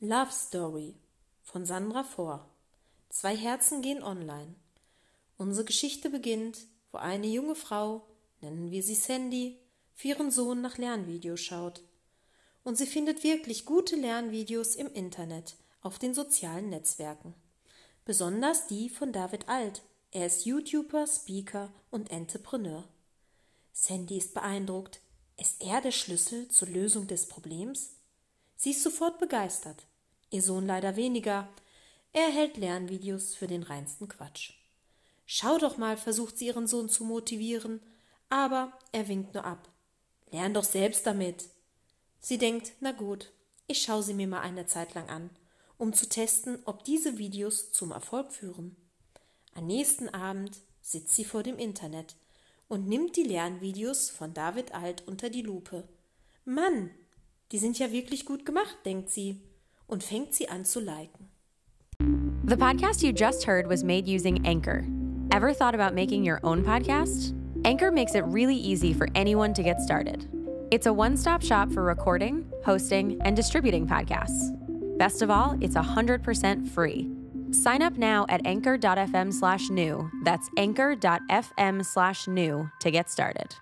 Love Story von Sandra Vor. Zwei Herzen gehen online. Unsere Geschichte beginnt, wo eine junge Frau, nennen wir sie Sandy, für ihren Sohn nach Lernvideos schaut. Und sie findet wirklich gute Lernvideos im Internet, auf den sozialen Netzwerken. Besonders die von David Alt. Er ist YouTuber, Speaker und Entrepreneur. Sandy ist beeindruckt. Ist er der Schlüssel zur Lösung des Problems? Sie ist sofort begeistert. Ihr Sohn leider weniger. Er hält Lernvideos für den reinsten Quatsch. Schau doch mal, versucht sie ihren Sohn zu motivieren, aber er winkt nur ab. Lern doch selbst damit. Sie denkt, na gut, ich schaue sie mir mal eine Zeit lang an, um zu testen, ob diese Videos zum Erfolg führen. Am nächsten Abend sitzt sie vor dem Internet und nimmt die Lernvideos von David Alt unter die Lupe. Mann, die sind ja wirklich gut gemacht, denkt sie und fängt sie an zu liken. The podcast you just heard was made using Anchor. Ever thought about making your own podcast? Anchor makes it really easy for anyone to get started. It's a one stop shop for recording, hosting, and distributing podcasts. Best of all, it's 100% free. Sign up now at anchor.fm slash new. That's anchor.fm slash new to get started.